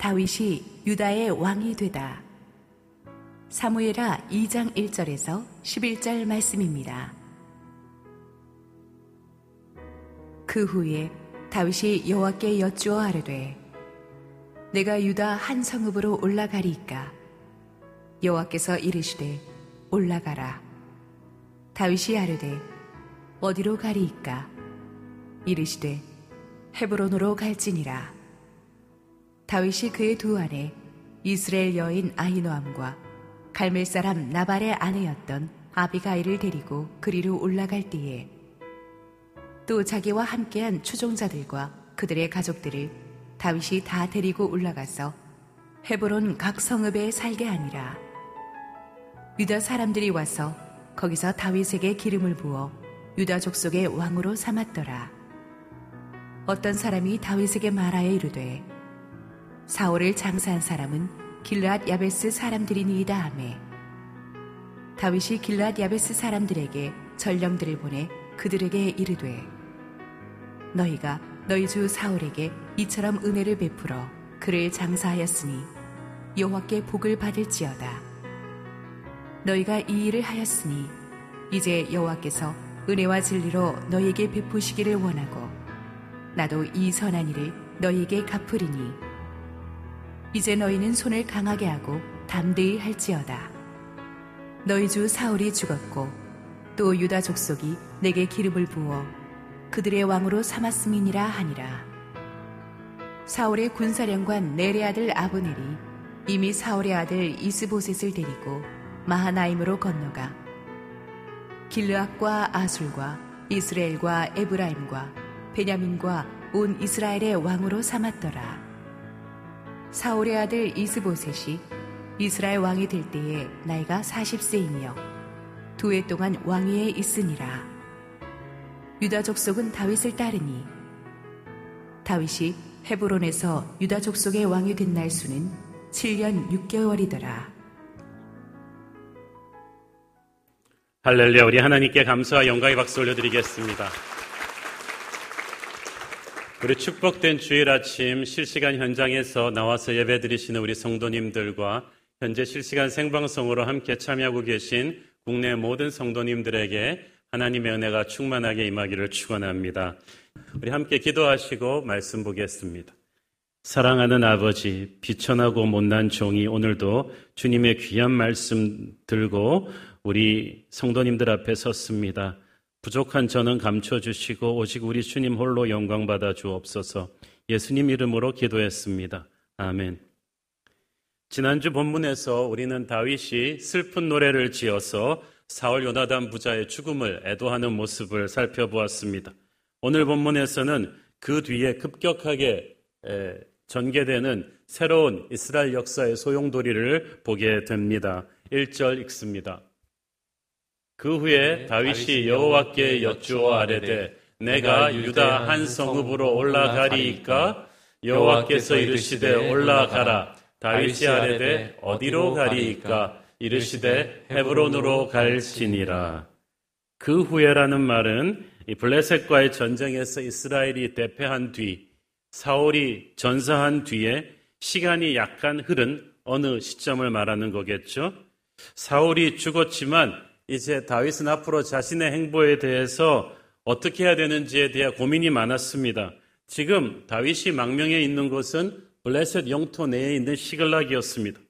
다윗이 유다의 왕이 되다. 사무엘하 2장 1절에서 11절 말씀입니다. 그 후에 다윗이 여호와께 여쭈어 하르되 내가 유다 한 성읍으로 올라가리이까 여호와께서 이르시되 올라가라 다윗이 아르되 어디로 가리이까 이르시되 헤브론으로 갈지니라 다윗이 그의 두 아내 이스라엘 여인 아히노암과 갈멜 사람 나발의 아내였던 아비가일을 데리고 그리로 올라갈 때에 또 자기와 함께한 추종자들과 그들의 가족들을 다윗이 다 데리고 올라가서 헤브론 각 성읍에 살게 하니라. 유다 사람들이 와서 거기서 다윗에게 기름을 부어 유다 족속의 왕으로 삼았더라. 어떤 사람이 다윗에게 말하여 이르되 사울을 장사한 사람은 길르앗 야베스 사람들이니이다 하매 다윗이 길르앗 야베스 사람들에게 전령들을 보내 그들에게 이르되 너희가 너희 주 사울에게 이처럼 은혜를 베풀어 그를 장사하였으니 여호와께 복을 받을지어다. 너희가 이 일을 하였으니 이제 여호와께서 은혜와 진리로 너희에게 베푸시기를 원하고 나도 이 선한 일을 너희에게 갚으리니 이제 너희는 손을 강하게 하고 담대히 할지어다. 너희 주 사울이 죽었고 또 유다 족속이 내게 기름을 부어 그들의 왕으로 삼았음이니라 하니라. 사울의 군사령관 네레 아들 아브넬이 이미 사울의 아들 이스보셋을 데리고 마하나임으로 건너가 길르앗과 아술과 이스라엘과 에브라임과 베냐민과 온 이스라엘의 왕으로 삼았더라. 사울의 아들 이스보셋이 이스라엘 왕이 될 때에 나이가 40세이며 두 해 동안 왕위에 있으니라. 유다 족속은 다윗을 따르니 다윗이 헤브론에서 유다 족속의 왕이 된 날 수는 7년 6개월이더라. 할렐루야 우리 하나님께 감사와 영광의 박수 올려드리겠습니다. 우리 축복된 주일 아침 실시간 현장에서 나와서 예배드리시는 우리 성도님들과 현재 실시간 생방송으로 함께 참여하고 계신 국내 모든 성도님들에게 하나님의 은혜가 충만하게 임하기를 축원합니다. 우리 함께 기도하시고 말씀 보겠습니다. 사랑하는 아버지, 비천하고 못난 종이 오늘도 주님의 귀한 말씀 들고 우리 성도님들 앞에 섰습니다. 부족한 저는 감춰주시고 오직 우리 주님 홀로 영광 받아 주옵소서 예수님 이름으로 기도했습니다. 아멘. 지난주 본문에서 우리는 다윗이 슬픈 노래를 지어서 사울 요나단 부자의 죽음을 애도하는 모습을 살펴보았습니다. 오늘 본문에서는 그 뒤에 급격하게 전개되는 새로운 이스라엘 역사의 소용돌이를 보게 됩니다. 1절 읽습니다. 그 후에 다윗이 여호와께 여쭈어 아뢰되 내가 유다 한 성읍으로 올라가리이까 여호와께서 이르시되 올라가라 다윗이 아뢰되 어디로 가리이까 이르시되 헤브론으로 갈지니라. 그 후에라는 말은 이 블레셋과의 전쟁에서 이스라엘이 대패한 뒤 사울이 전사한 뒤에 시간이 약간 흐른 어느 시점을 말하는 거겠죠. 사울이 죽었지만 이제 다윗은 앞으로 자신의 행보에 대해서 어떻게 해야 되는지에 대해 고민이 많았습니다. 지금 다윗이 망명해 있는 곳은 블레셋 영토 내에 있는 시글락이었습니다.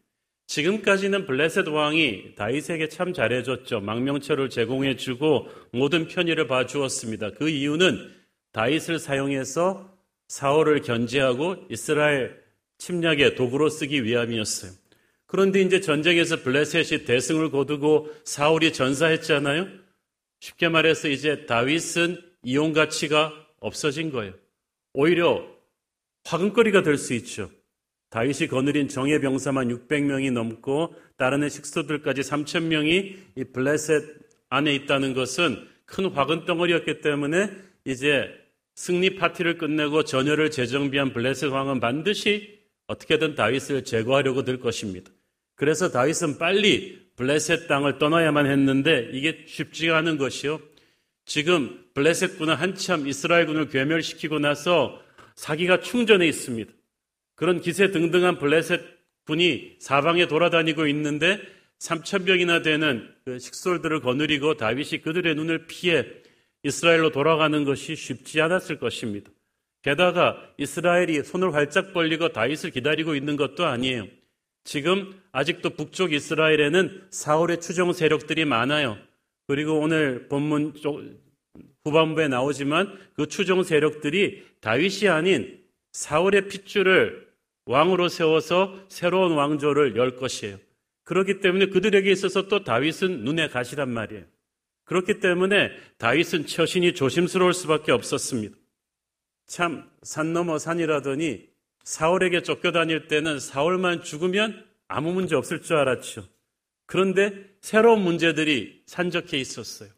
지금까지는 블레셋 왕이 다윗에게 참 잘해줬죠. 망명처를 제공해주고 모든 편의를 봐주었습니다. 그 이유는 다윗을 사용해서 사울을 견제하고 이스라엘 침략의 도구로 쓰기 위함이었어요. 그런데 이제 전쟁에서 블레셋이 대승을 거두고 사울이 전사했잖아요. 쉽게 말해서 이제 다윗은 이용 가치가 없어진 거예요. 오히려 화근거리가 될 수 있죠. 다윗이 거느린 정예 병사만 600명이 넘고 다른 식소들까지 3,000명이 이 블레셋 안에 있다는 것은 큰 화근 덩어리였기 때문에 이제 승리 파티를 끝내고 전열을 재정비한 블레셋 왕은 반드시 어떻게든 다윗을 제거하려고 들 것입니다. 그래서 다윗은 빨리 블레셋 땅을 떠나야만 했는데 이게 쉽지가 않은 것이요. 지금 블레셋 군은 한참 이스라엘 군을 괴멸시키고 나서 사기가 충전해 있습니다. 그런 기세 등등한 블레셋 분이 사방에 돌아다니고 있는데 3천 명이나 되는 그 식솔들을 거느리고 다윗이 그들의 눈을 피해 이스라엘로 돌아가는 것이 쉽지 않았을 것입니다. 게다가 이스라엘이 손을 활짝 벌리고 다윗을 기다리고 있는 것도 아니에요. 지금 아직도 북쪽 이스라엘에는 사울의 추종 세력들이 많아요. 그리고 오늘 본문 쪽 후반부에 나오지만 그 추종 세력들이 다윗이 아닌 사울의 핏줄을 왕으로 세워서 새로운 왕조를 열 것이에요. 그렇기 때문에 그들에게 있어서 또 다윗은 눈에 가시란 말이에요. 그렇기 때문에 다윗은 처신이 조심스러울 수밖에 없었습니다. 참, 산 넘어 산이라더니 사울에게 쫓겨다닐 때는 사울만 죽으면 아무 문제 없을 줄 알았죠. 그런데 새로운 문제들이 산적해 있었어요.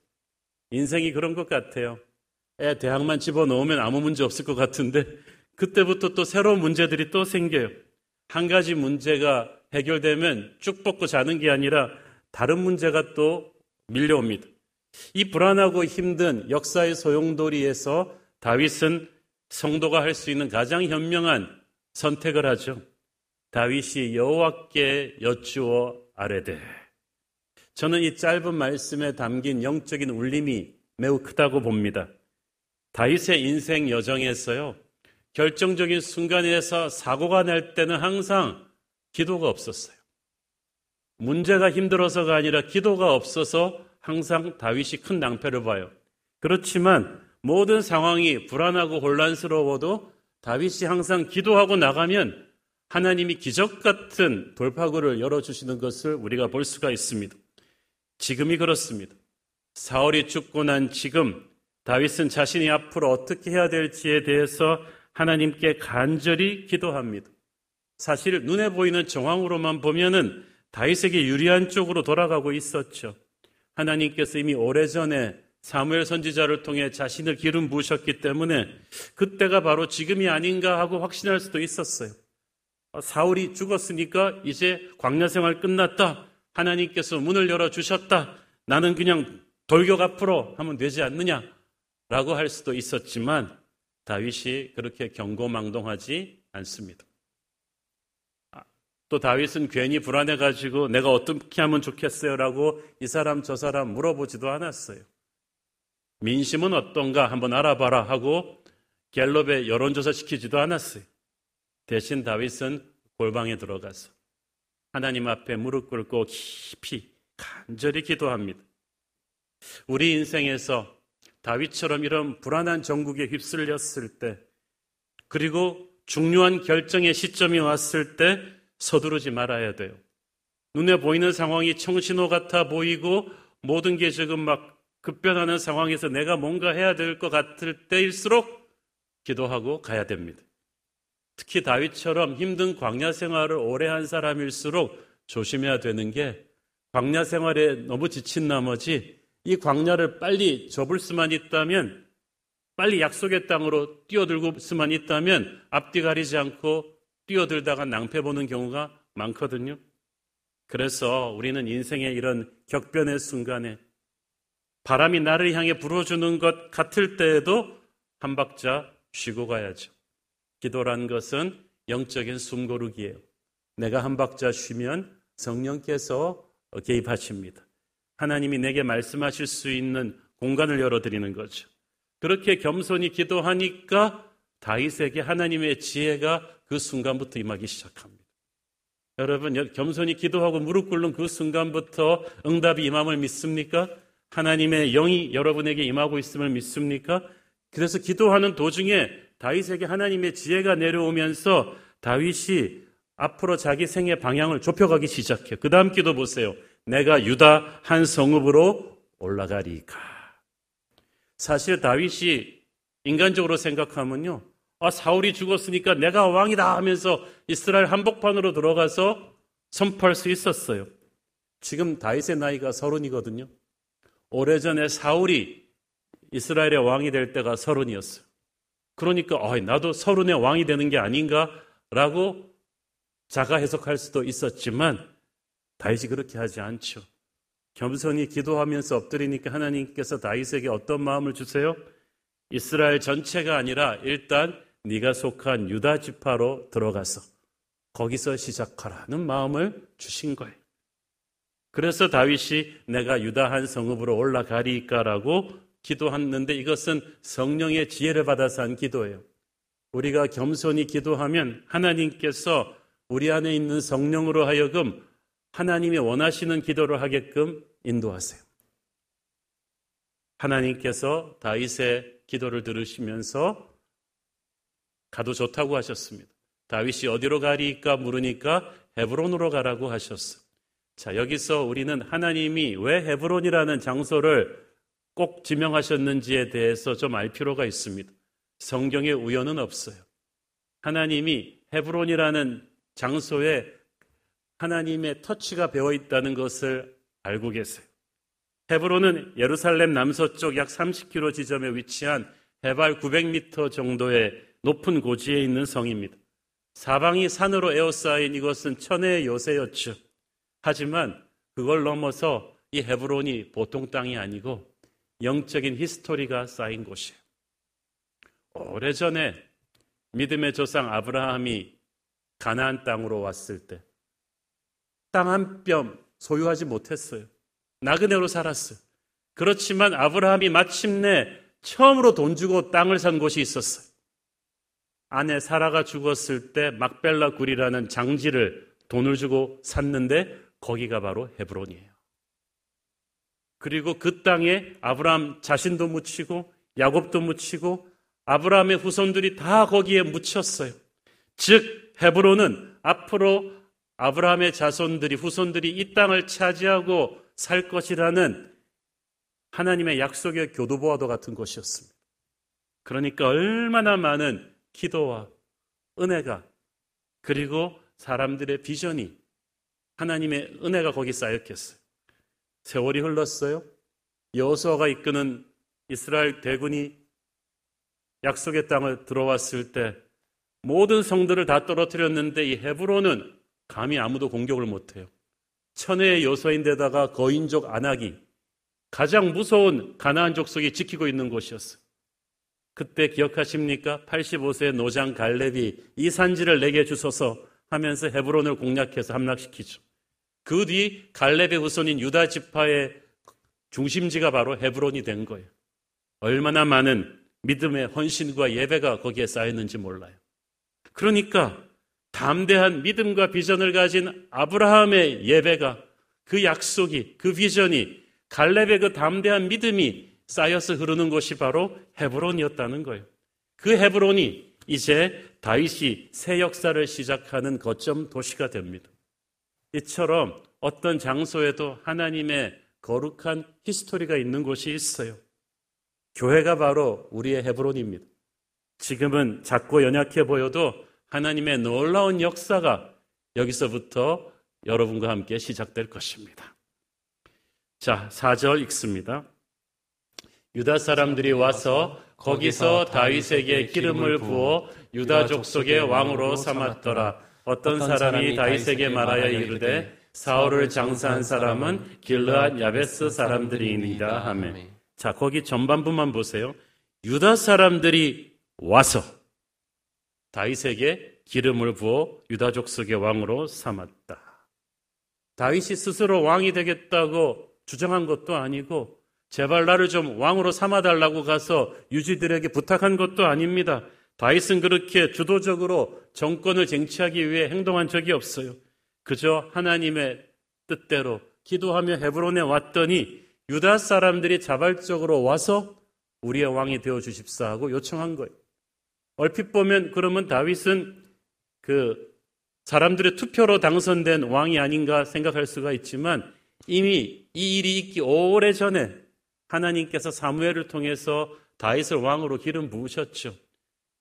인생이 그런 것 같아요. 애 대학만 집어넣으면 아무 문제 없을 것 같은데 그때부터 또 새로운 문제들이 또 생겨요. 한 가지 문제가 해결되면 쭉 뻗고 자는 게 아니라 다른 문제가 또 밀려옵니다. 이 불안하고 힘든 역사의 소용돌이에서 다윗은 성도가 할 수 있는 가장 현명한 선택을 하죠. 다윗이 여호와께 여쭈어 아뢰되 저는 이 짧은 말씀에 담긴 영적인 울림이 매우 크다고 봅니다. 다윗의 인생 여정에서요. 결정적인 순간에서 사고가 날 때는 항상 기도가 없었어요. 문제가 힘들어서가 아니라 기도가 없어서 항상 다윗이 큰 낭패를 봐요. 그렇지만 모든 상황이 불안하고 혼란스러워도 다윗이 항상 기도하고 나가면 하나님이 기적 같은 돌파구를 열어주시는 것을 우리가 볼 수가 있습니다. 지금이 그렇습니다. 사울이 죽고 난 지금 다윗은 자신이 앞으로 어떻게 해야 될지에 대해서 하나님께 간절히 기도합니다. 사실 눈에 보이는 정황으로만 보면은 다윗에게 유리한 쪽으로 돌아가고 있었죠. 하나님께서 이미 오래전에 사무엘 선지자를 통해 자신을 기름 부으셨기 때문에 그때가 바로 지금이 아닌가 하고 확신할 수도 있었어요. 사울이 죽었으니까 이제 광야 생활 끝났다. 하나님께서 문을 열어 주셨다. 나는 그냥 돌격 앞으로 하면 되지 않느냐? 라고 할 수도 있었지만 다윗이 그렇게 경고망동하지 않습니다. 아, 또 다윗은 괜히 불안해가지고 내가 어떻게 하면 좋겠어요? 라고 이 사람 저 사람 물어보지도 않았어요. 민심은 어떤가 한번 알아봐라 하고 갤럽에 여론조사 시키지도 않았어요. 대신 다윗은 골방에 들어가서 하나님 앞에 무릎 꿇고 깊이 간절히 기도합니다. 우리 인생에서 다윗처럼 이런 불안한 정국에 휩쓸렸을 때, 그리고 중요한 결정의 시점이 왔을 때 서두르지 말아야 돼요. 눈에 보이는 상황이 청신호 같아 보이고 모든 게 지금 막 급변하는 상황에서 내가 뭔가 해야 될 것 같을 때일수록 기도하고 가야 됩니다. 특히 다윗처럼 힘든 광야 생활을 오래 한 사람일수록 조심해야 되는 게 광야 생활에 너무 지친 나머지 이 광야를 빨리 접을 수만 있다면 빨리 약속의 땅으로 뛰어들고 수만 있다면 앞뒤 가리지 않고 뛰어들다가 낭패 보는 경우가 많거든요. 그래서 우리는 인생의 이런 격변의 순간에 바람이 나를 향해 불어주는 것 같을 때에도 한 박자 쉬고 가야죠. 기도란 것은 영적인 숨고르기예요. 내가 한 박자 쉬면 성령께서 개입하십니다. 하나님이 내게 말씀하실 수 있는 공간을 열어드리는 거죠. 그렇게 겸손히 기도하니까 다윗에게 하나님의 지혜가 그 순간부터 임하기 시작합니다. 여러분, 겸손히 기도하고 무릎 꿇는 그 순간부터 응답이 임함을 믿습니까? 하나님의 영이 여러분에게 임하고 있음을 믿습니까? 그래서 기도하는 도중에 다윗에게 하나님의 지혜가 내려오면서 다윗이 앞으로 자기 생의 방향을 좁혀가기 시작해요. 그 다음 기도 보세요. 내가 유다 한 성읍으로 올라가리까. 사실 다윗이 인간적으로 생각하면요. 아, 사울이 죽었으니까 내가 왕이다 하면서 이스라엘 한복판으로 들어가서 선포할 수 있었어요. 지금 다윗의 나이가 서른이거든요. 오래전에 사울이 이스라엘의 왕이 될 때가 서른이었어요. 그러니까 아, 나도 서른의 왕이 되는 게 아닌가라고 자가 해석할 수도 있었지만 다윗이 그렇게 하지 않죠. 겸손히 기도하면서 엎드리니까 하나님께서 다윗에게 어떤 마음을 주세요? 이스라엘 전체가 아니라 일단 네가 속한 유다 지파로 들어가서 거기서 시작하라는 마음을 주신 거예요. 그래서 다윗이 내가 유다 한 성읍으로 올라가리까라고 기도했는데 이것은 성령의 지혜를 받아서 한 기도예요. 우리가 겸손히 기도하면 하나님께서 우리 안에 있는 성령으로 하여금 하나님이 원하시는 기도를 하게끔 인도하세요. 하나님께서 다윗의 기도를 들으시면서 가도 좋다고 하셨습니다. 다윗이 어디로 가리까 물으니까 헤브론으로 가라고 하셨어. 자, 여기서 우리는 하나님이 왜 헤브론이라는 장소를 꼭 지명하셨는지에 대해서 좀 알 필요가 있습니다. 성경에 우연은 없어요. 하나님이 헤브론이라는 장소에 하나님의 터치가 배어 있다는 것을 알고 계세요. 헤브론은 예루살렘 남서쪽 약 30km 지점에 위치한 해발 900m 정도의 높은 고지에 있는 성입니다. 사방이 산으로 에워싸인 이것은 천혜의 요새였죠. 하지만 그걸 넘어서 이 헤브론이 보통 땅이 아니고 영적인 히스토리가 쌓인 곳이에요. 오래전에 믿음의 조상 아브라함이 가나안 땅으로 왔을 때 땅 한 뼘 소유하지 못했어요. 나그네로 살았어요. 그렇지만 아브라함이 마침내 처음으로 돈 주고 땅을 산 곳이 있었어요. 아내 사라가 죽었을 때 막벨라 굴이라는 장지를 돈을 주고 샀는데 거기가 바로 헤브론이에요. 그리고 그 땅에 아브라함 자신도 묻히고 야곱도 묻히고 아브라함의 후손들이 다 거기에 묻혔어요. 즉 헤브론은 앞으로 아브라함의 자손들이 후손들이 이 땅을 차지하고 살 것이라는 하나님의 약속의 교도보와도 같은 것이었습니다. 그러니까 얼마나 많은 기도와 은혜가 그리고 사람들의 비전이 하나님의 은혜가 거기 쌓였겠어요. 세월이 흘렀어요. 여호수아가 이끄는 이스라엘 대군이 약속의 땅을 들어왔을 때 모든 성들을 다 떨어뜨렸는데 이 헤브론은 감히 아무도 공격을 못해요. 천혜의 요소인데다가 거인족 안악이 가장 무서운 가나안 족속이 지키고 있는 곳이었어요. 그때 기억하십니까? 85세 노장 갈렙이 이 산지를 내게 주소서 하면서 헤브론을 공략해서 함락시키죠. 그 뒤 갈렙의 후손인 유다 지파의 중심지가 바로 헤브론이 된 거예요. 얼마나 많은 믿음의 헌신과 예배가 거기에 쌓였는지 몰라요. 그러니까 담대한 믿음과 비전을 가진 아브라함의 예배가 그 약속이 그 비전이 갈렙의 그 담대한 믿음이 쌓여서 흐르는 곳이 바로 헤브론이었다는 거예요. 그 헤브론이 이제 다윗이 새 역사를 시작하는 거점 도시가 됩니다. 이처럼 어떤 장소에도 하나님의 거룩한 히스토리가 있는 곳이 있어요. 교회가 바로 우리의 헤브론입니다. 지금은 작고 연약해 보여도 하나님의 놀라운 역사가 여기서부터 여러분과 함께 시작될 것입니다. 자, 4절 읽습니다. 유다 사람들이 와서 거기서 다윗에게 기름을 부어 유다 족속의 왕으로 삼았더라. 어떤 사람이 다윗에게 말하여 이르되 사울을 장사한 사람은 길르앗 야베스 사람들이니라 하매. 자, 거기 전반부만 보세요. 유다 사람들이 와서 다윗에게 기름을 부어 유다 족 속의 왕으로 삼았다. 다윗이 스스로 왕이 되겠다고 주장한 것도 아니고 제발 나를 좀 왕으로 삼아달라고 가서 유지들에게 부탁한 것도 아닙니다. 다윗은 그렇게 주도적으로 정권을 쟁취하기 위해 행동한 적이 없어요. 그저 하나님의 뜻대로 기도하며 헤브론에 왔더니 유다 사람들이 자발적으로 와서 우리의 왕이 되어 주십사 하고 요청한 거예요. 얼핏 보면 그러면 다윗은 그 사람들의 투표로 당선된 왕이 아닌가 생각할 수가 있지만 이미 이 일이 있기 오래 전에 하나님께서 사무엘을 통해서 다윗을 왕으로 기름 부으셨죠.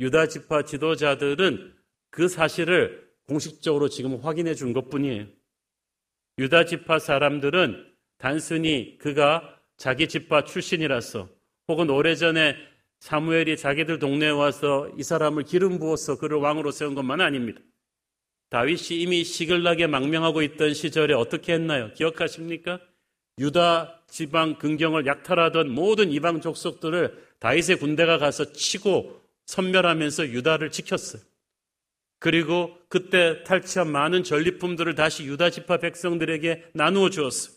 유다 지파 지도자들은 그 사실을 공식적으로 지금 확인해 준 것뿐이에요. 유다 지파 사람들은 단순히 그가 자기 지파 출신이라서 혹은 오래전에 사무엘이 자기들 동네에 와서 이 사람을 기름 부어서 그를 왕으로 세운 것만 아닙니다. 다윗이 이미 시글나게 망명하고 있던 시절에 어떻게 했나요? 기억하십니까? 유다 지방 근경을 약탈하던 모든 이방 족속들을 다윗의 군대가 가서 치고 선멸하면서 유다를 지켰어요. 그리고 그때 탈취한 많은 전리품들을 다시 유다 지파 백성들에게 나누어 주었어요.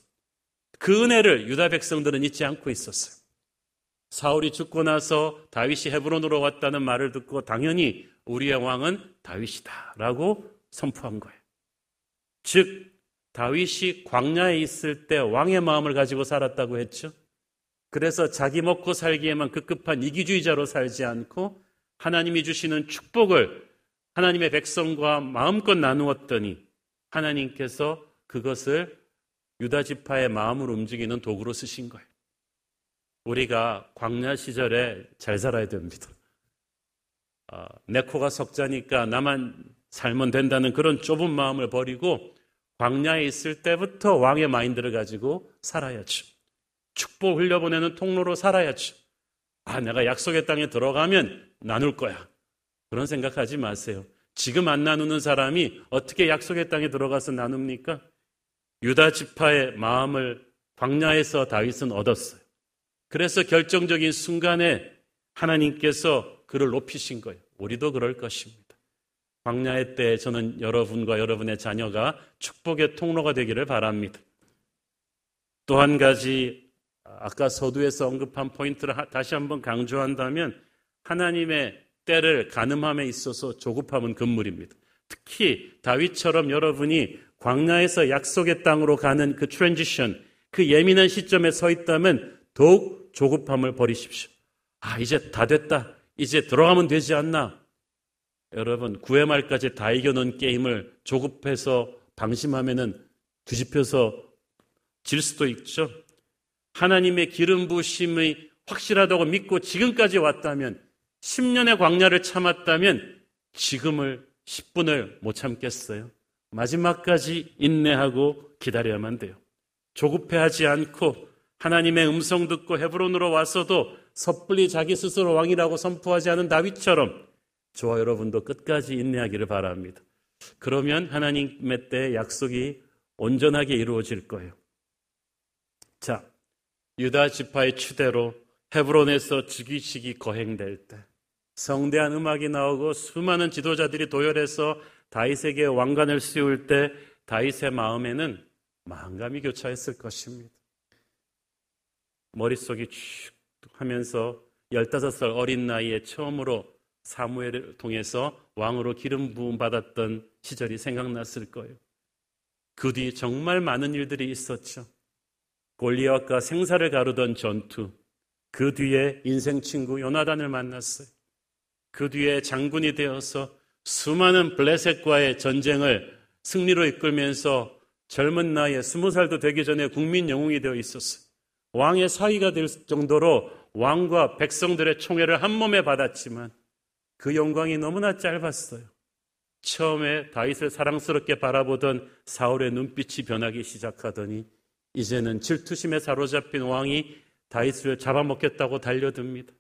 그 은혜를 유다 백성들은 잊지 않고 있었어요. 사울이 죽고 나서 다윗이 헤브론으로 왔다는 말을 듣고 당연히 우리의 왕은 다윗이다라고 선포한 거예요. 즉 다윗이 광야에 있을 때 왕의 마음을 가지고 살았다고 했죠. 그래서 자기 먹고 살기에만 급급한 이기주의자로 살지 않고 하나님이 주시는 축복을 하나님의 백성과 마음껏 나누었더니 하나님께서 그것을 유다 지파의 마음을 움직이는 도구로 쓰신 거예요. 우리가 광야 시절에 잘 살아야 됩니다. 아, 내 코가 석자니까 나만 살면 된다는 그런 좁은 마음을 버리고 광야에 있을 때부터 왕의 마인드를 가지고 살아야죠. 축복 흘려보내는 통로로 살아야죠. 아, 내가 약속의 땅에 들어가면 나눌 거야. 그런 생각하지 마세요. 지금 안 나누는 사람이 어떻게 약속의 땅에 들어가서 나눕니까? 유다 지파의 마음을 광야에서 다윗은 얻었어요. 그래서 결정적인 순간에 하나님께서 그를 높이신 거예요. 우리도 그럴 것입니다. 광야의 때 저는 여러분과 여러분의 자녀가 축복의 통로가 되기를 바랍니다. 또 한 가지 아까 서두에서 언급한 포인트를 다시 한번 강조한다면 하나님의 때를 가늠함에 있어서 조급함은 금물입니다. 특히 다윗처럼 여러분이 광야에서 약속의 땅으로 가는 그 transition, 그 예민한 시점에 서 있다면 더욱 조급함을 버리십시오. 아, 이제 다 됐다. 이제 들어가면 되지 않나? 여러분, 9회 말까지 다 이겨놓은 게임을 조급해서 방심하면은 뒤집혀서 질 수도 있죠. 하나님의 기름 부심이 확실하다고 믿고 지금까지 왔다면 10년의 광야를 참았다면 지금을 10분을 못 참겠어요. 마지막까지 인내하고 기다려야만 돼요. 조급해하지 않고 하나님의 음성 듣고 헤브론으로 왔어도 섣불리 자기 스스로 왕이라고 선포하지 않은 다윗처럼 저와 여러분도 끝까지 인내하기를 바랍니다. 그러면 하나님의 때 약속이 온전하게 이루어질 거예요. 자, 유다 지파의 추대로 헤브론에서 즉위식이 거행될 때 성대한 음악이 나오고 수많은 지도자들이 도열해서 다윗에게 왕관을 씌울 때 다윗의 마음에는 마음감이 교차했을 것입니다. 머릿속이 쭉 하면서 15살 어린 나이에 처음으로 사무엘을 통해서 왕으로 기름 부음 받았던 시절이 생각났을 거예요. 그 뒤 정말 많은 일들이 있었죠. 골리앗과 생사를 가르던 전투, 그 뒤에 인생 친구 요나단을 만났어요. 그 뒤에 장군이 되어서 수많은 블레셋과의 전쟁을 승리로 이끌면서 젊은 나이에 스무 살도 되기 전에 국민 영웅이 되어 있었어요. 왕의 사위가 될 정도로 왕과 백성들의 총애를 한 몸에 받았지만 그 영광이 너무나 짧았어요. 처음에 다윗을 사랑스럽게 바라보던 사울의 눈빛이 변하기 시작하더니 이제는 질투심에 사로잡힌 왕이 다윗을 잡아먹겠다고 달려듭니다.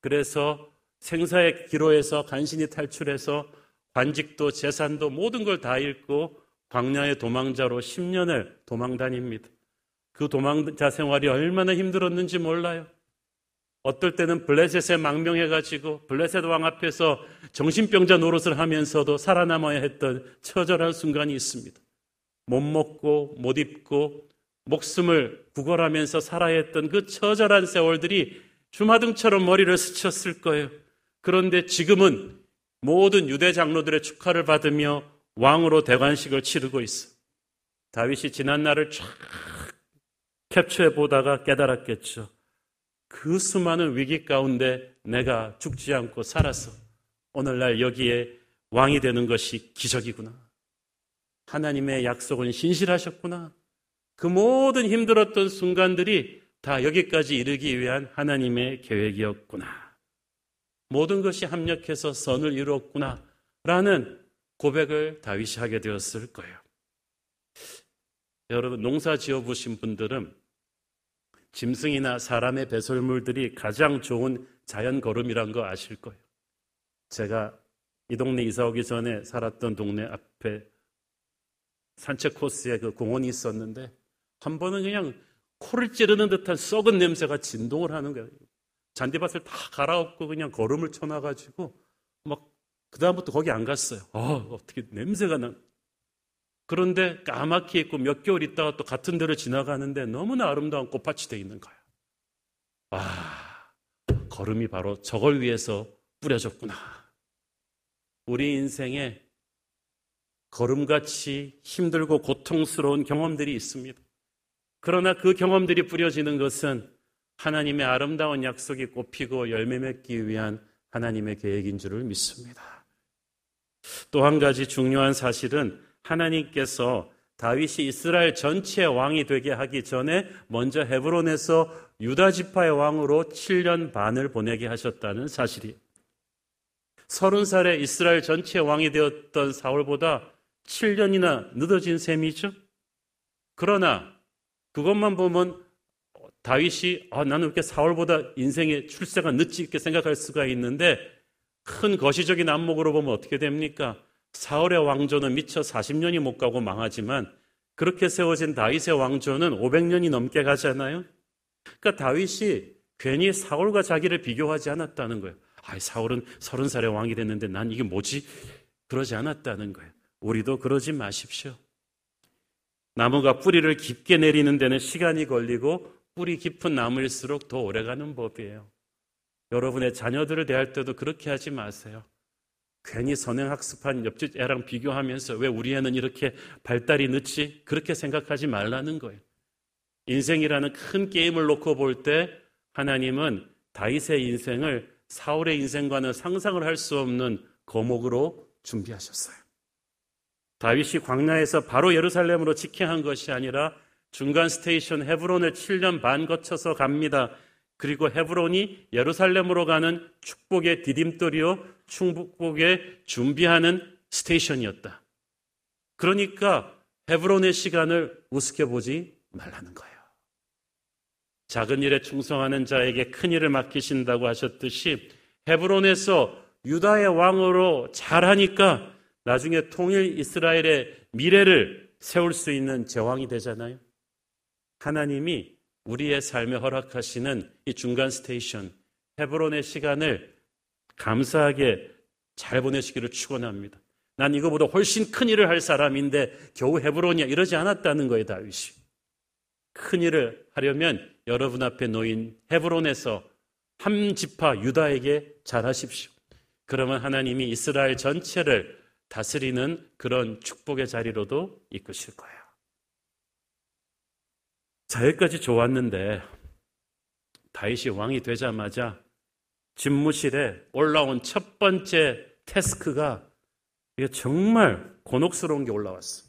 그래서 생사의 기로에서 간신히 탈출해서 관직도 재산도 모든 걸 다 잃고 광야의 도망자로 10년을 도망 다닙니다. 그 도망자 생활이 얼마나 힘들었는지 몰라요. 어떨 때는 블레셋에 망명해가지고 블레셋 왕 앞에서 정신병자 노릇을 하면서도 살아남아야 했던 처절한 순간이 있습니다. 못 먹고 못 입고 목숨을 구걸하면서 살아야 했던 그 처절한 세월들이 주마등처럼 머리를 스쳤을 거예요. 그런데 지금은 모든 유대 장로들의 축하를 받으며 왕으로 대관식을 치르고 있어. 다윗이 지난 날을 쫙 캡처해 보다가 깨달았겠죠. 그 수많은 위기 가운데 내가 죽지 않고 살아서 오늘날 여기에 왕이 되는 것이 기적이구나. 하나님의 약속은 신실하셨구나. 그 모든 힘들었던 순간들이 다 여기까지 이르기 위한 하나님의 계획이었구나. 모든 것이 합력해서 선을 이루었구나. 라는 고백을 다윗이 하게 되었을 거예요. 여러분, 농사 지어 보신 분들은 짐승이나 사람의 배설물들이 가장 좋은 자연 걸음이란 거 아실 거예요. 제가 이 동네 이사 오기 전에 살았던 동네 앞에 산책 코스에 그 공원이 있었는데 한 번은 그냥 코를 찌르는 듯한 썩은 냄새가 진동을 하는 거예요. 잔디밭을 다 갈아엎고 그냥 걸음을 쳐놔가지고 막 그다음부터 거기 안 갔어요. 어, 어떻게 냄새가 나. 그런데 까맣게 있고 몇 개월 있다가 또 같은 데를 지나가는데 너무나 아름다운 꽃밭이 돼 있는 거예요. 아, 걸음이 바로 저걸 위해서 뿌려졌구나. 우리 인생에 걸음같이 힘들고 고통스러운 경험들이 있습니다. 그러나 그 경험들이 뿌려지는 것은 하나님의 아름다운 약속이 꽃피고 열매 맺기 위한 하나님의 계획인 줄을 믿습니다. 또 한 가지 중요한 사실은 하나님께서 다윗이 이스라엘 전체의 왕이 되게 하기 전에 먼저 헤브론에서 유다 지파의 왕으로 7년 반을 보내게 하셨다는 사실이 서른 살에 이스라엘 전체의 왕이 되었던 사울보다 7년이나 늦어진 셈이죠. 그러나 그것만 보면 다윗이 아, 나는 이렇게 사울보다 인생의 출세가 늦지 이렇게 생각할 수가 있는데 큰 거시적인 안목으로 보면 어떻게 됩니까? 사울의 왕조는 미처 40년이 못 가고 망하지만 그렇게 세워진 다윗의 왕조는 500년이 넘게 가잖아요. 그러니까 다윗이 괜히 사울과 자기를 비교하지 않았다는 거예요. 아, 사울은 30살에 왕이 됐는데 난 이게 뭐지? 그러지 않았다는 거예요. 우리도 그러지 마십시오. 나무가 뿌리를 깊게 내리는 데는 시간이 걸리고 뿌리 깊은 나무일수록 더 오래가는 법이에요. 여러분의 자녀들을 대할 때도 그렇게 하지 마세요. 괜히 선행학습한 옆집 애랑 비교하면서 왜 우리 애는 이렇게 발달이 늦지? 그렇게 생각하지 말라는 거예요. 인생이라는 큰 게임을 놓고 볼 때 하나님은 다윗의 인생을 사울의 인생과는 상상을 할 수 없는 거목으로 준비하셨어요. 다윗이 광야에서 바로 예루살렘으로 직행한 것이 아니라 중간 station 헤브론을 7년 반 거쳐서 갑니다. 그리고 헤브론이 예루살렘으로 가는 축복의 디딤돌이요, 축복의 준비하는 station이었다. 그러니까 헤브론의 시간을 우습게 보지 말라는 거예요. 작은 일에 충성하는 자에게 큰 일을 맡기신다고 하셨듯이 헤브론에서 유다의 왕으로 잘하니까 나중에 통일 이스라엘의 미래를 세울 수 있는 제왕이 되잖아요. 하나님이 우리의 삶에 허락하시는 이 중간 스테이션, 헤브론의 시간을 감사하게 잘 보내시기를 축원합니다. 난 이거보다 훨씬 큰 일을 할 사람인데 겨우 헤브론이야 이러지 않았다는 거예요, 다윗이. 큰 일을 하려면 여러분 앞에 놓인 헤브론에서 한 지파 유다에게 잘하십시오. 그러면 하나님이 이스라엘 전체를 다스리는 그런 축복의 자리로도 이끄실 거예요. 자, 여기까지 좋았는데 다윗이 왕이 되자마자 집무실에 올라온 첫 번째 태스크가 이게 정말 곤혹스러운 게 올라왔어.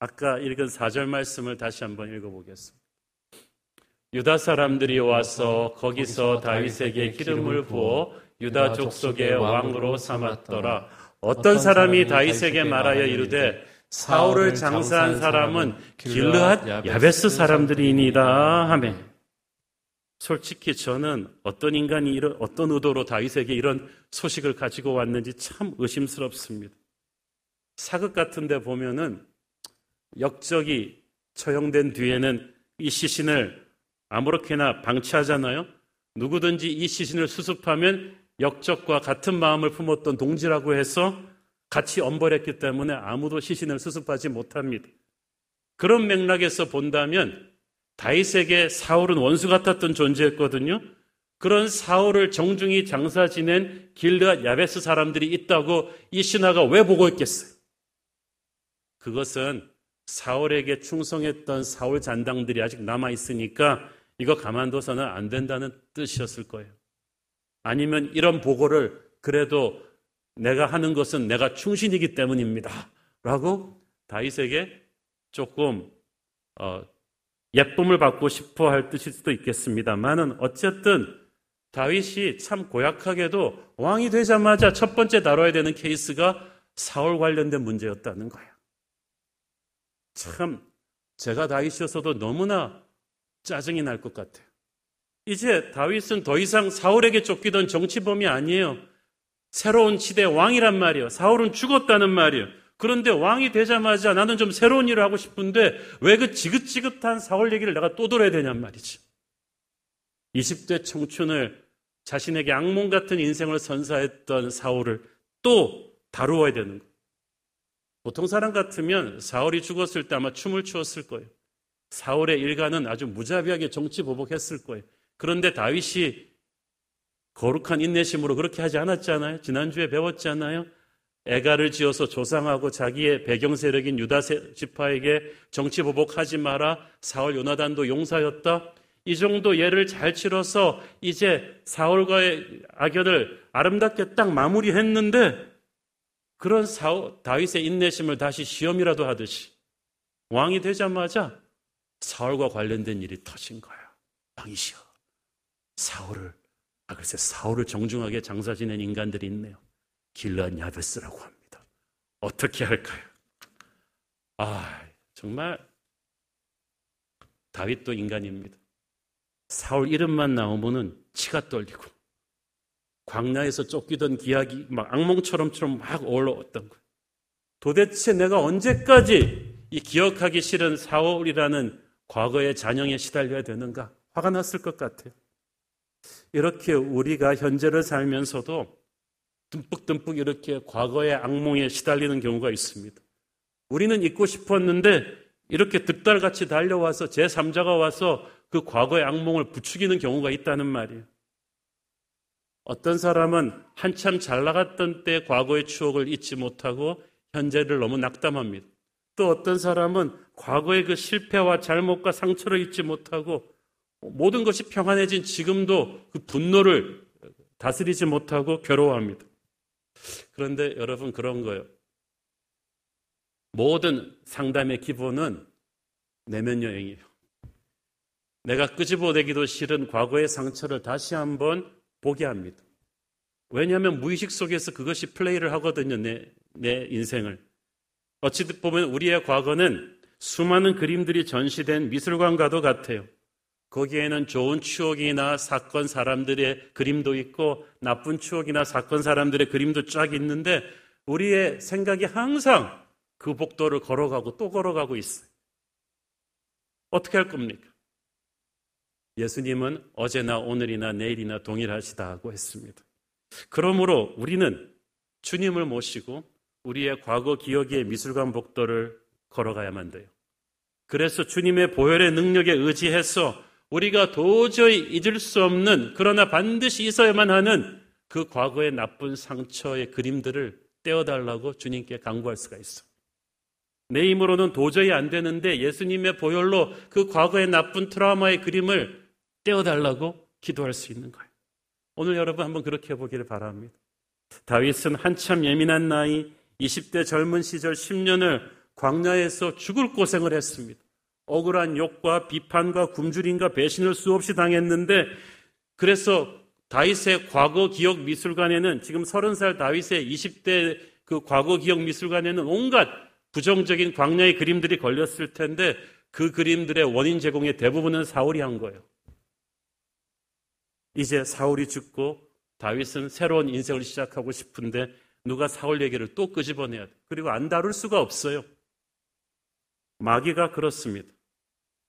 아까 읽은 4절 말씀을 다시 한번 읽어보겠습니다. 유다 사람들이 와서 거기서 다윗에게 기름을 부어 유다 족속의 왕으로 삼았더라. 어떤 사람이 다윗에게 말하여 이르되 사울을 장사한 사람은 길르앗 야베스 사람들이니다 하매 솔직히 저는 어떤 인간이 이런 어떤 의도로 다윗에게 이런 소식을 가지고 왔는지 참 의심스럽습니다. 사극 같은데 보면은 역적이 처형된 뒤에는 이 시신을 아무렇게나 방치하잖아요. 누구든지 이 시신을 수습하면 역적과 같은 마음을 품었던 동지라고 해서 같이 엄벌했기 때문에 아무도 시신을 수습하지 못합니다. 그런 맥락에서 본다면 다윗에게 사울은 원수 같았던 존재였거든요. 그런 사울을 정중히 장사 지낸 길르앗 야베스 사람들이 있다고 이 신하가 왜 보고 있겠어요? 그것은 사울에게 충성했던 사울 잔당들이 아직 남아 있으니까 이거 가만둬서는 안 된다는 뜻이었을 거예요. 아니면 이런 보고를 그래도 내가 하는 것은 내가 충신이기 때문입니다. 라고 다윗에게 조금 어, 예쁨을 받고 싶어 할 뜻일 수도 있겠습니다만은 어쨌든 다윗이 참 고약하게도 왕이 되자마자 첫 번째 다뤄야 되는 케이스가 사울 관련된 문제였다는 거예요. 참 제가 다윗이었어도 너무나 짜증이 날 것 같아요. 이제 다윗은 더 이상 사울에게 쫓기던 정치범이 아니에요. 새로운 시대 왕이란 말이에요. 사울은 죽었다는 말이에요. 그런데 왕이 되자마자 나는 좀 새로운 일을 하고 싶은데 왜 그 지긋지긋한 사울 얘기를 내가 또 들어야 되냔 말이지. 20대 청춘을 자신에게 악몽 같은 인생을 선사했던 사울을 또 다루어야 되는 거예요. 보통 사람 같으면 사울이 죽었을 때 아마 춤을 추었을 거예요. 사울의 일가는 아주 무자비하게 정치 보복했을 거예요. 그런데 다윗이 거룩한 인내심으로 그렇게 하지 않았잖아요. 지난주에 배웠잖아요. 애가를 지어서 조상하고 자기의 배경 세력인 유다 지파에게 정치 보복하지 마라. 사울 요나단도 용사였다. 이 정도 예를 잘 치러서 이제 사울과의 악연을 아름답게 딱 마무리했는데 그런 사울, 다윗의 인내심을 다시 시험이라도 하듯이 왕이 되자마자 사울과 관련된 일이 터진 거야. 왕이시여. 사울을, 아, 글쎄, 사울을 정중하게 장사 지낸 인간들이 있네요. 길란 야베스라고 합니다. 어떻게 할까요? 아, 정말 다윗도 인간입니다. 사울 이름만 나오면은 치가 떨리고 광야에서 쫓기던 기약이 막 악몽처럼처럼 막 올라왔던 거예요. 도대체 내가 언제까지 이 기억하기 싫은 사울이라는 과거의 잔영에 시달려야 되는가? 화가 났을 것 같아요. 이렇게 우리가 현재를 살면서도 듬뿍듬뿍 이렇게 과거의 악몽에 시달리는 경우가 있습니다. 우리는 잊고 싶었는데 이렇게 득달같이 달려와서 제3자가 와서 그 과거의 악몽을 부추기는 경우가 있다는 말이에요. 어떤 사람은 한참 잘 나갔던 때 과거의 추억을 잊지 못하고 현재를 너무 낙담합니다. 또 어떤 사람은 과거의 그 실패와 잘못과 상처를 잊지 못하고 모든 것이 평안해진 지금도 그 분노를 다스리지 못하고 괴로워합니다. 그런데 여러분 그런 거예요. 모든 상담의 기본은 내면 여행이에요. 내가 끄집어내기도 싫은 과거의 상처를 다시 한번 보게 합니다. 왜냐하면 무의식 속에서 그것이 플레이를 하거든요. 내, 내 인생을. 어찌됐 보면 우리의 과거는 수많은 그림들이 전시된 미술관과도 같아요. 거기에는 좋은 추억이나 사건 사람들의 그림도 있고 나쁜 추억이나 사건 사람들의 그림도 쫙 있는데 우리의 생각이 항상 그 복도를 걸어가고 또 걸어가고 있어요. 어떻게 할 겁니까? 예수님은 어제나 오늘이나 내일이나 동일하시다고 했습니다. 그러므로 우리는 주님을 모시고 우리의 과거 기억의 미술관 복도를 걸어가야만 돼요. 그래서 주님의 보혈의 능력에 의지해서 우리가 도저히 잊을 수 없는 그러나 반드시 있어야만 하는 그 과거의 나쁜 상처의 그림들을 떼어달라고 주님께 강구할 수가 있어. 내 힘으로는 도저히 안 되는데 예수님의 보혈로 그 과거의 나쁜 트라우마의 그림을 떼어달라고 기도할 수 있는 거예요. 오늘 여러분 한번 그렇게 해보기를 바랍니다. 다윗은 한참 예민한 나이 20대 젊은 시절 10년을 광야에서 죽을 고생을 했습니다. 억울한 욕과 비판과 굶주림과 배신을 수없이 당했는데 그래서 다윗의 과거 기억 미술관에는 지금 30살 다윗의 20대 그 과거 기억 미술관에는 온갖 부정적인 광야의 그림들이 걸렸을 텐데 그 그림들의 원인 제공의 대부분은 사울이 한 거예요. 이제 사울이 죽고 다윗은 새로운 인생을 시작하고 싶은데 누가 사울 얘기를 또 끄집어내야 돼. 그리고 안 다룰 수가 없어요. 마귀가 그렇습니다.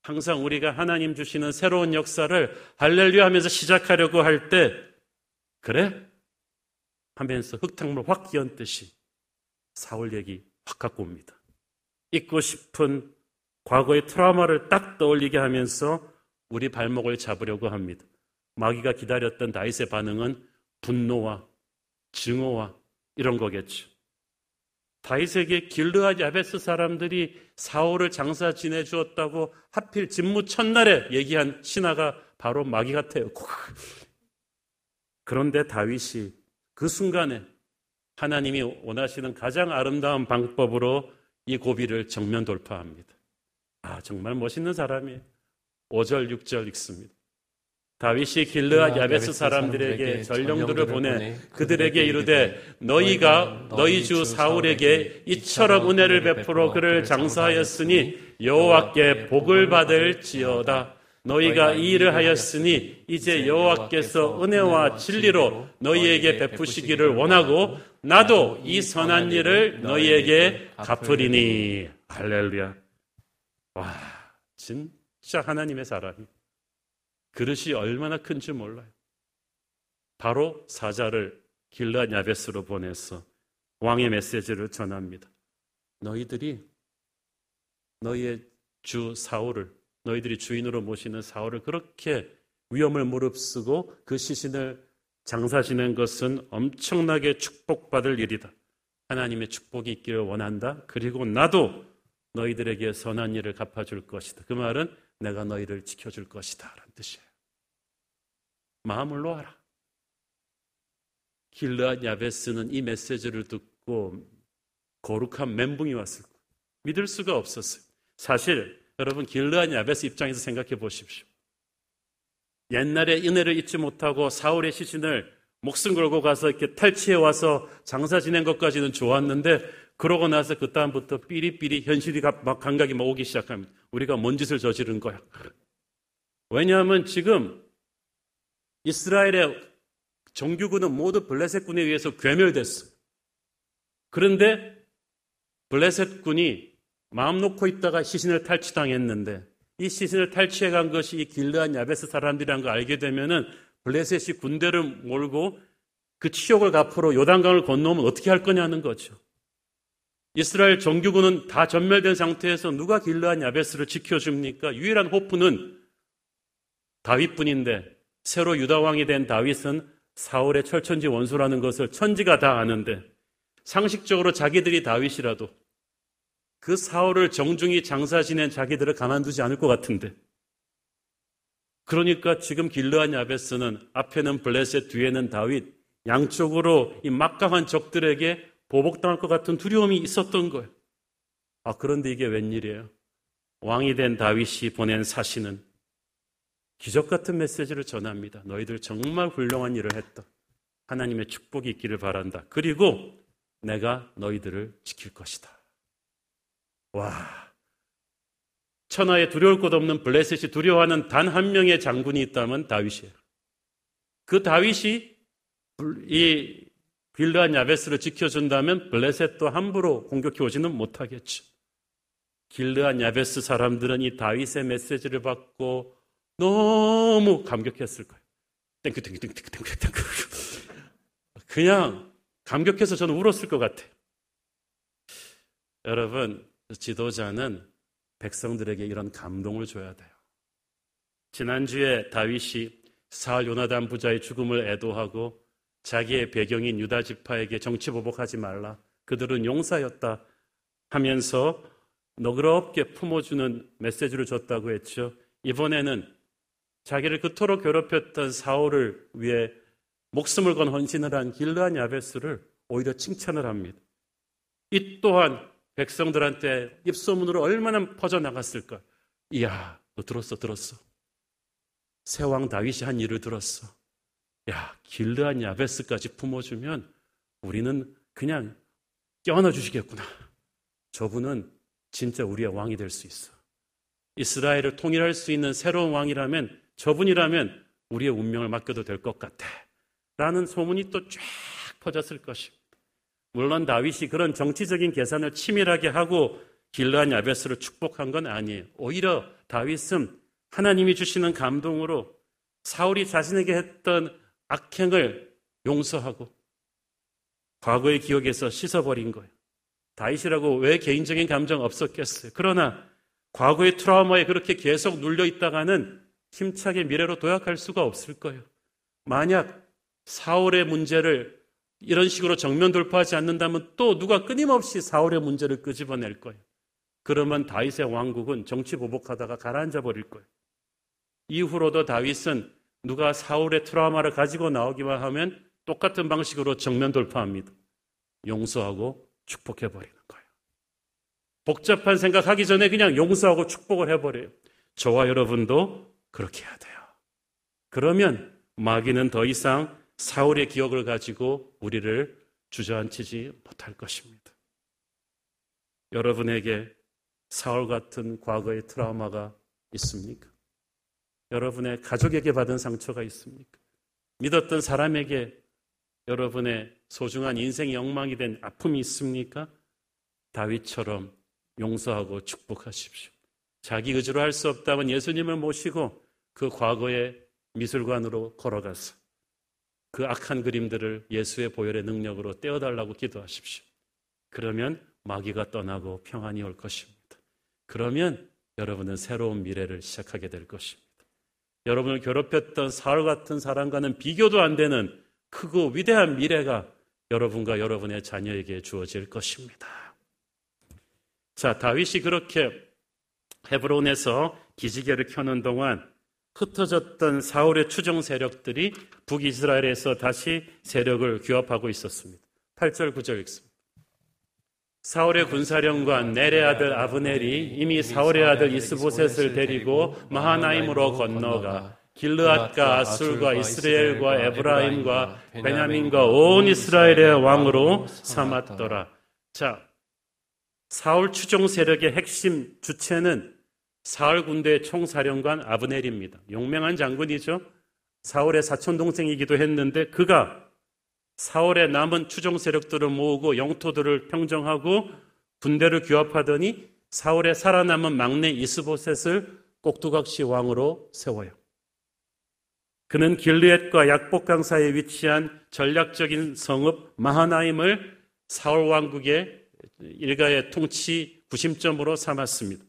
항상 우리가 하나님 주시는 새로운 역사를 할렐루야 하면서 시작하려고 할 때, 그래? 하면서 흙탕물 확 끼얹듯이 사울 얘기 확 갖고 옵니다. 잊고 싶은 과거의 트라우마를 딱 떠올리게 하면서 우리 발목을 잡으려고 합니다. 마귀가 기다렸던 다윗의 반응은 분노와 증오와 이런 거겠죠. 다윗에게 길르앗 야베스 사람들이 사울을 장사 지내 주었다고 하필 진무 첫날에 얘기한 신하가 바로 마귀 같아요. 그런데 다윗이 그 순간에 하나님이 원하시는 가장 아름다운 방법으로 이 고비를 정면 돌파합니다. 아, 정말 멋있는 사람이에요. 5절, 6절 읽습니다. 다윗이 길르앗 야베스 사람들에게 전령들을 보내 그들에게 이르되 너희가 너희 주 사울에게 이처럼 은혜를 베풀어 그를 장사하였으니 여호와께 복을 받을지어다. 너희가 이 일을 하였으니 이제 여호와께서 은혜와 진리로 너희에게 베푸시기를 원하고 나도 이 선한 일을 너희에게 갚으리니. 할렐루야. 와 진짜 하나님의 사람이 그릇이 얼마나 큰지 몰라요. 바로 사자를 길라 야베스로 보내서 왕의 메시지를 전합니다. 너희들이 너희의 주 사울을 너희들이 주인으로 모시는 사울을 그렇게 위험을 무릅쓰고 그 시신을 장사 지낸 것은 엄청나게 축복받을 일이다. 하나님의 축복이 있기를 원한다. 그리고 나도 너희들에게 선한 일을 갚아줄 것이다. 그 말은 내가 너희를 지켜줄 것이다. 뜻이에요. 마음을 놓아라. 길르앗 야베스는 이 메시지를 듣고 거룩한 멘붕이 왔을 거예요. 믿을 수가 없었어요. 사실 여러분 길르앗 야베스 입장에서 생각해 보십시오. 옛날에 은혜를 잊지 못하고 사울의 시신을 목숨 걸고 가서 이렇게 탈취해 와서 장사 지낸 것까지는 좋았는데 그러고 나서 그 다음부터 삐리삐리 현실이 막 감각이 막 오기 시작합니다. 우리가 뭔 짓을 저지른 거야. 왜냐하면 지금 이스라엘의 정규군은 모두 블레셋 군에 의해서 괴멸됐어. 그런데 블레셋 군이 마음 놓고 있다가 시신을 탈취당했는데 이 시신을 탈취해 간 것이 이 길르한 야베스 사람들이라는 걸 알게 되면은 블레셋이 군대를 몰고 그 치욕을 갚으러 요단강을 건너면 어떻게 할 거냐는 거죠. 이스라엘 정규군은 다 전멸된 상태에서 누가 길르한 야베스를 지켜줍니까? 유일한 호프는 다윗뿐인데 새로 유다 왕이 된 다윗은 사울의 철천지 원수라는 것을 천지가 다 아는데 상식적으로 자기들이 다윗이라도 그 사울을 정중히 장사 지낸 자기들을 가만두지 않을 것 같은데 그러니까 지금 길르한 야베스는 앞에는 블레셋 뒤에는 다윗 양쪽으로 이 막강한 적들에게 보복당할 것 같은 두려움이 있었던 거예요. 아 그런데 이게 웬일이에요? 왕이 된 다윗이 보낸 사신은 기적 같은 메시지를 전합니다. 너희들 정말 훌륭한 일을 했다. 하나님의 축복이 있기를 바란다. 그리고 내가 너희들을 지킬 것이다. 와. 천하에 두려울 것 없는 블레셋이 두려워하는 단 한 명의 장군이 있다면 다윗이에요. 그 다윗이 이 길르앗 야베스를 지켜준다면 블레셋도 함부로 공격해 오지는 못하겠죠. 길르앗 야베스 사람들은 이 다윗의 메시지를 받고 너무 감격했을 거예요. 땡큐, 땡큐, 땡큐, 땡큐, 땡큐. 그냥 감격해서 저는 울었을 것 같아요. 여러분, 지도자는 백성들에게 이런 감동을 줘야 돼요. 지난주에 다윗이 사울 요나단 부자의 죽음을 애도하고 자기의 배경인 유다 지파에게 정치 보복하지 말라. 그들은 용사였다 하면서 너그럽게 품어주는 메시지를 줬다고 했죠. 이번에는 자기를 그토록 괴롭혔던 사울을 위해 목숨을 건 헌신을 한 길르한 야베스를 오히려 칭찬을 합니다. 이 또한 백성들한테 입소문으로 얼마나 퍼져나갔을까. 이야, 너 들었어, 들었어. 세왕 다윗이 한 일을 들었어. 야, 길르한 야베스까지 품어주면 우리는 그냥 껴안아 주시겠구나. 저분은 진짜 우리의 왕이 될 수 있어. 이스라엘을 통일할 수 있는 새로운 왕이라면 저분이라면 우리의 운명을 맡겨도 될 것 같아. 라는 소문이 또 쫙 퍼졌을 것입니다. 물론 다윗이 그런 정치적인 계산을 치밀하게 하고 길르한 야베스를 축복한 건 아니에요. 오히려 다윗은 하나님이 주시는 감동으로 사울이 자신에게 했던 악행을 용서하고 과거의 기억에서 씻어버린 거예요. 다윗이라고 왜 개인적인 감정 없었겠어요? 그러나 과거의 트라우마에 그렇게 계속 눌려 있다가는 힘차게 미래로 도약할 수가 없을 거예요. 만약 사울의 문제를 이런 식으로 정면 돌파하지 않는다면 또 누가 끊임없이 사울의 문제를 끄집어낼 거예요. 그러면 다윗의 왕국은 정치 보복하다가 가라앉아 버릴 거예요. 이후로도 다윗은 누가 사울의 트라우마를 가지고 나오기만 하면 똑같은 방식으로 정면 돌파합니다. 용서하고 축복해 버리는 거예요. 복잡한 생각하기 전에 그냥 용서하고 축복을 해 버려요. 저와 여러분도 그렇게 해야 돼요. 그러면 마귀는 더 이상 사울의 기억을 가지고 우리를 주저앉히지 못할 것입니다. 여러분에게 사울 같은 과거의 트라우마가 있습니까? 여러분의 가족에게 받은 상처가 있습니까? 믿었던 사람에게 여러분의 소중한 인생의 영망이 된 아픔이 있습니까? 다윗처럼 용서하고 축복하십시오. 자기 의지로 할 수 없다면 예수님을 모시고 그 과거의 미술관으로 걸어가서 그 악한 그림들을 예수의 보혈의 능력으로 떼어달라고 기도하십시오. 그러면 마귀가 떠나고 평안이 올 것입니다. 그러면 여러분은 새로운 미래를 시작하게 될 것입니다. 여러분을 괴롭혔던 사울 같은 사람과는 비교도 안 되는 크고 위대한 미래가 여러분과 여러분의 자녀에게 주어질 것입니다. 자, 다윗이 그렇게 헤브론에서 기지개를 켜는 동안 흩어졌던 사울의 추종 세력들이 북이스라엘에서 다시 세력을 규합하고 있었습니다. 8절 9절 읽습니다. 사울의 군사령관 네레 아들 아브넬이 이미 사울의 아들 이스보셋을 데리고 마하나임으로 건너가 길르앗과 아술과 이스라엘과 에브라임과 베냐민과 온 이스라엘의 왕으로 삼았더라. 자, 사울 추종 세력의 핵심 주체는 사울 군대의 총사령관 아브넬입니다. 용맹한 장군이죠. 사울의 사촌 동생이기도 했는데 그가 사울의 남은 추종 세력들을 모으고 영토들을 평정하고 군대를 규합하더니 사울의 살아남은 막내 이스보셋을 꼭두각시 왕으로 세워요. 그는 길르엣과 약복강 사이에 위치한 전략적인 성읍 마하나임을 사울 왕국의 일가의 통치 구심점으로 삼았습니다.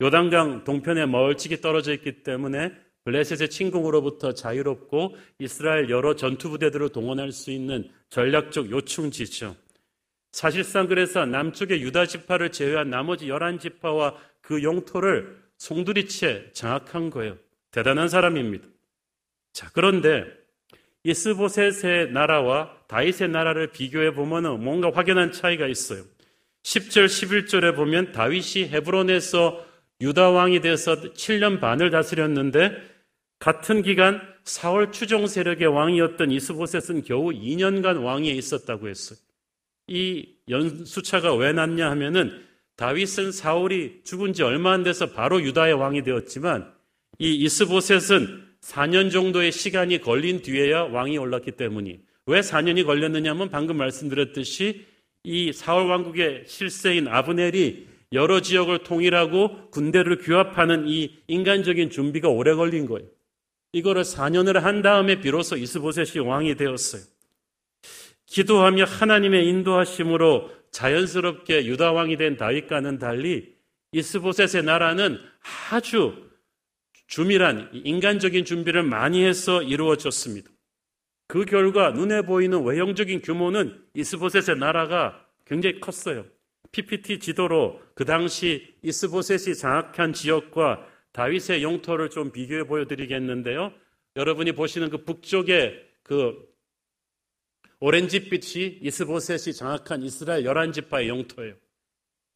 요단강 동편에 멀찍이 떨어져 있기 때문에 블레셋의 침공으로부터 자유롭고 이스라엘 여러 전투 부대들을 동원할 수 있는 전략적 요충지죠. 사실상 그래서 남쪽의 유다 지파를 제외한 나머지 열한 지파와 그 영토를 송두리째 장악한 거예요. 대단한 사람입니다. 자, 그런데 이스보셋의 나라와 다윗의 나라를 비교해 보면 뭔가 확연한 차이가 있어요. 10절, 11절에 보면 다윗이 헤브론에서 유다 왕이 돼서 7년 반을 다스렸는데 같은 기간 사월 추종 세력의 왕이었던 이스보셋은 겨우 2년간 왕위에 있었다고 했어요. 이 연수차가 왜 났냐 하면은 다윗은 사울이 죽은 지 얼마 안 돼서 바로 유다의 왕이 되었지만 이 이스보셋은 4년 정도의 시간이 걸린 뒤에야 왕이 올랐기 때문이. 왜 4년이 걸렸느냐면 방금 말씀드렸듯이 이 사울 왕국의 실세인 아브넬이 여러 지역을 통일하고 군대를 규합하는 이 인간적인 준비가 오래 걸린 거예요. 이거를 4년을 한 다음에 비로소 이스보셋이 왕이 되었어요. 기도하며 하나님의 인도하심으로 자연스럽게 유다 왕이 된 다윗과는 달리 이스보셋의 나라는 아주 주밀한 인간적인 준비를 많이 해서 이루어졌습니다. 그 결과 눈에 보이는 외형적인 규모는 이스보셋의 나라가 굉장히 컸어요. PPT 지도로 그 당시 이스보셋이 장악한 지역과 다윗의 영토를 좀 비교해 보여드리겠는데요. 여러분이 보시는 그 북쪽의 그 오렌지빛이 이스보셋이 장악한 이스라엘 열한 지파의 영토예요.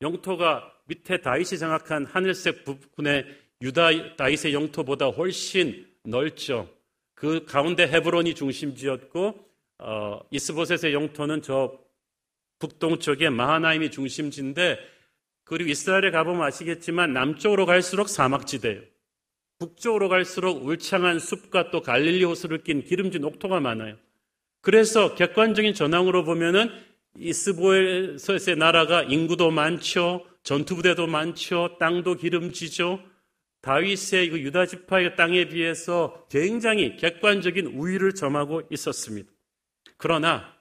영토가 밑에 다윗이 장악한 하늘색 부분의 유다 다윗의 영토보다 훨씬 넓죠. 그 가운데 헤브론이 중심지였고 어, 이스보셋의 영토는 저 북동쪽에 마하나임이 중심지인데 그리고 이스라엘에 가보면 아시겠지만 남쪽으로 갈수록 사막지대예요. 북쪽으로 갈수록 울창한 숲과 또 갈릴리 호수를 낀 기름진 옥토가 많아요. 그래서 객관적인 전황으로 보면은 이스보엘의 나라가 인구도 많죠. 전투부대도 많죠. 땅도 기름지죠. 다윗의 그 유다 지파의 땅에 비해서 굉장히 객관적인 우위를 점하고 있었습니다. 그러나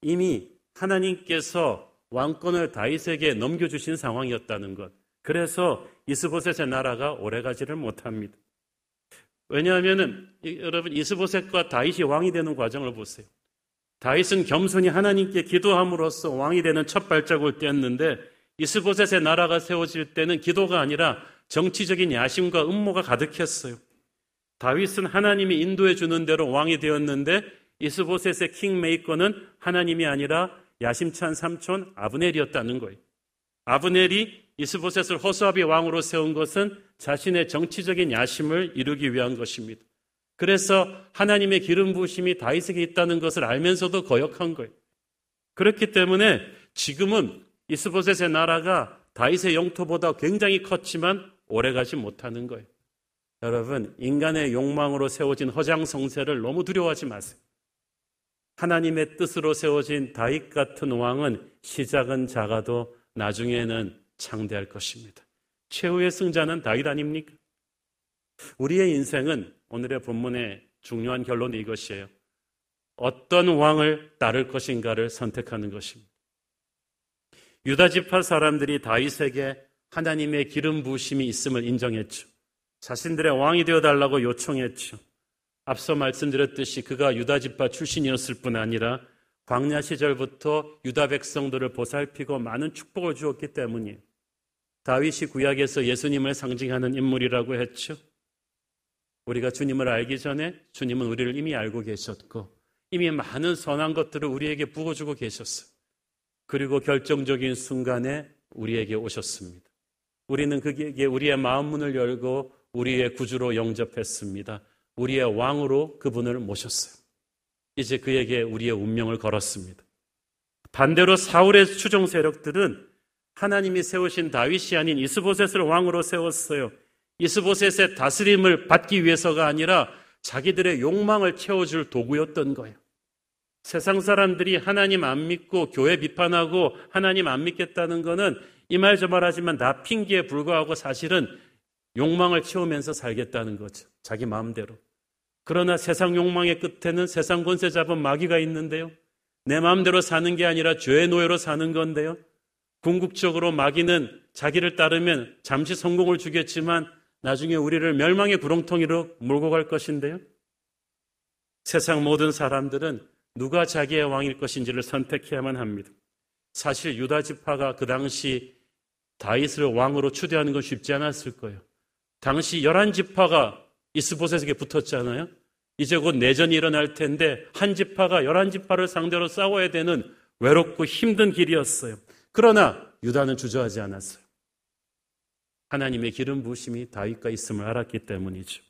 이미 하나님께서 왕권을 다윗에게 넘겨주신 상황이었다는 것. 그래서 이스보셋의 나라가 오래가지를 못합니다. 왜냐하면은 여러분 이스보셋과 다윗이 왕이 되는 과정을 보세요. 다윗은 겸손히 하나님께 기도함으로써 왕이 되는 첫 발자국을 떼었는데 이스보셋의 나라가 세워질 때는 기도가 아니라 정치적인 야심과 음모가 가득했어요. 다윗은 하나님이 인도해 주는 대로 왕이 되었는데 이스보셋의 킹메이커는 하나님이 아니라 야심찬 삼촌 아브넬이었다는 거예요. 아브넬이 이스보셋을 허수아비 왕으로 세운 것은 자신의 정치적인 야심을 이루기 위한 것입니다. 그래서 하나님의 기름 부심이 다윗에게 있다는 것을 알면서도 거역한 거예요. 그렇기 때문에 지금은 이스보셋의 나라가 다윗의 영토보다 굉장히 컸지만 오래가지 못하는 거예요. 여러분, 인간의 욕망으로 세워진 허장성세를 너무 두려워하지 마세요. 하나님의 뜻으로 세워진 다윗 같은 왕은 시작은 작아도 나중에는 창대할 것입니다. 최후의 승자는 다윗 아닙니까? 우리의 인생은 오늘의 본문의 중요한 결론이 이것이에요. 어떤 왕을 따를 것인가를 선택하는 것입니다. 유다 지파 사람들이 다윗에게 하나님의 기름 부으심이 있음을 인정했죠. 자신들의 왕이 되어 달라고 요청했죠. 앞서 말씀드렸듯이 그가 유다 지파 출신이었을 뿐 아니라 광야 시절부터 유다 백성들을 보살피고 많은 축복을 주었기 때문이에요. 다윗이 구약에서 예수님을 상징하는 인물이라고 했죠. 우리가 주님을 알기 전에 주님은 우리를 이미 알고 계셨고 이미 많은 선한 것들을 우리에게 부어주고 계셨어요. 그리고 결정적인 순간에 우리에게 오셨습니다. 우리는 그에게 우리의 마음 문을 열고 우리의 구주로 영접했습니다. 우리의 왕으로 그분을 모셨어요. 이제 그에게 우리의 운명을 걸었습니다. 반대로 사울의 추종 세력들은 하나님이 세우신 다윗이 아닌 이스보셋을 왕으로 세웠어요. 이스보셋의 다스림을 받기 위해서가 아니라 자기들의 욕망을 채워줄 도구였던 거예요. 세상 사람들이 하나님 안 믿고 교회 비판하고 하나님 안 믿겠다는 것은 이 말 저 말 하지만 나 핑계에 불과하고 사실은 욕망을 채우면서 살겠다는 거죠. 자기 마음대로. 그러나 세상 욕망의 끝에는 세상 권세 잡은 마귀가 있는데요. 내 마음대로 사는 게 아니라 죄의 노예로 사는 건데요. 궁극적으로 마귀는 자기를 따르면 잠시 성공을 주겠지만 나중에 우리를 멸망의 구렁텅이로 몰고 갈 것인데요. 세상 모든 사람들은 누가 자기의 왕일 것인지를 선택해야만 합니다. 사실 유다 지파가 그 당시 다윗을 왕으로 추대하는 건 쉽지 않았을 거예요. 당시 열한 지파가 이스보셋에게 붙었잖아요. 이제 곧 내전이 일어날 텐데 한 지파가 열한 지파를 상대로 싸워야 되는 외롭고 힘든 길이었어요. 그러나 유다는 주저하지 않았어요. 하나님의 기름 부심이 다윗과 있음을 알았기 때문이죠.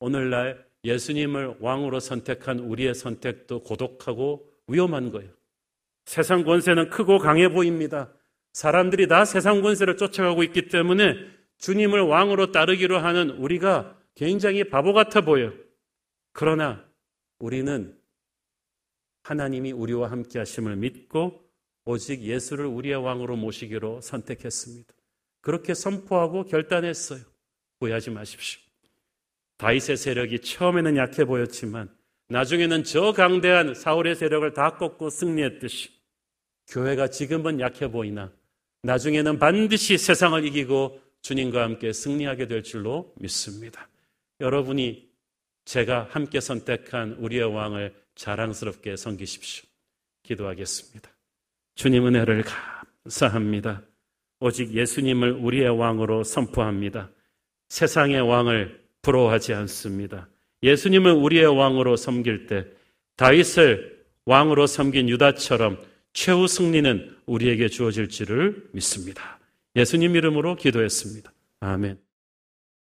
오늘날 예수님을 왕으로 선택한 우리의 선택도 고독하고 위험한 거예요. 세상 권세는 크고 강해 보입니다. 사람들이 다 세상 권세를 쫓아가고 있기 때문에 주님을 왕으로 따르기로 하는 우리가 굉장히 바보 같아 보여요. 그러나 우리는 하나님이 우리와 함께 하심을 믿고 오직 예수를 우리의 왕으로 모시기로 선택했습니다. 그렇게 선포하고 결단했어요. 후회하지 마십시오. 다윗의 세력이 처음에는 약해 보였지만 나중에는 저 강대한 사울의 세력을 다 꺾고 승리했듯이 교회가 지금은 약해 보이나 나중에는 반드시 세상을 이기고 주님과 함께 승리하게 될 줄로 믿습니다. 여러분이 제가 함께 선택한 우리의 왕을 자랑스럽게 섬기십시오. 기도하겠습니다. 주님 은혜를 감사합니다. 오직 예수님을 우리의 왕으로 선포합니다. 세상의 왕을 부러워하지 않습니다. 예수님을 우리의 왕으로 섬길 때 다윗을 왕으로 섬긴 유다처럼 최후 승리는 우리에게 주어질지를 믿습니다. 예수님 이름으로 기도했습니다. 아멘.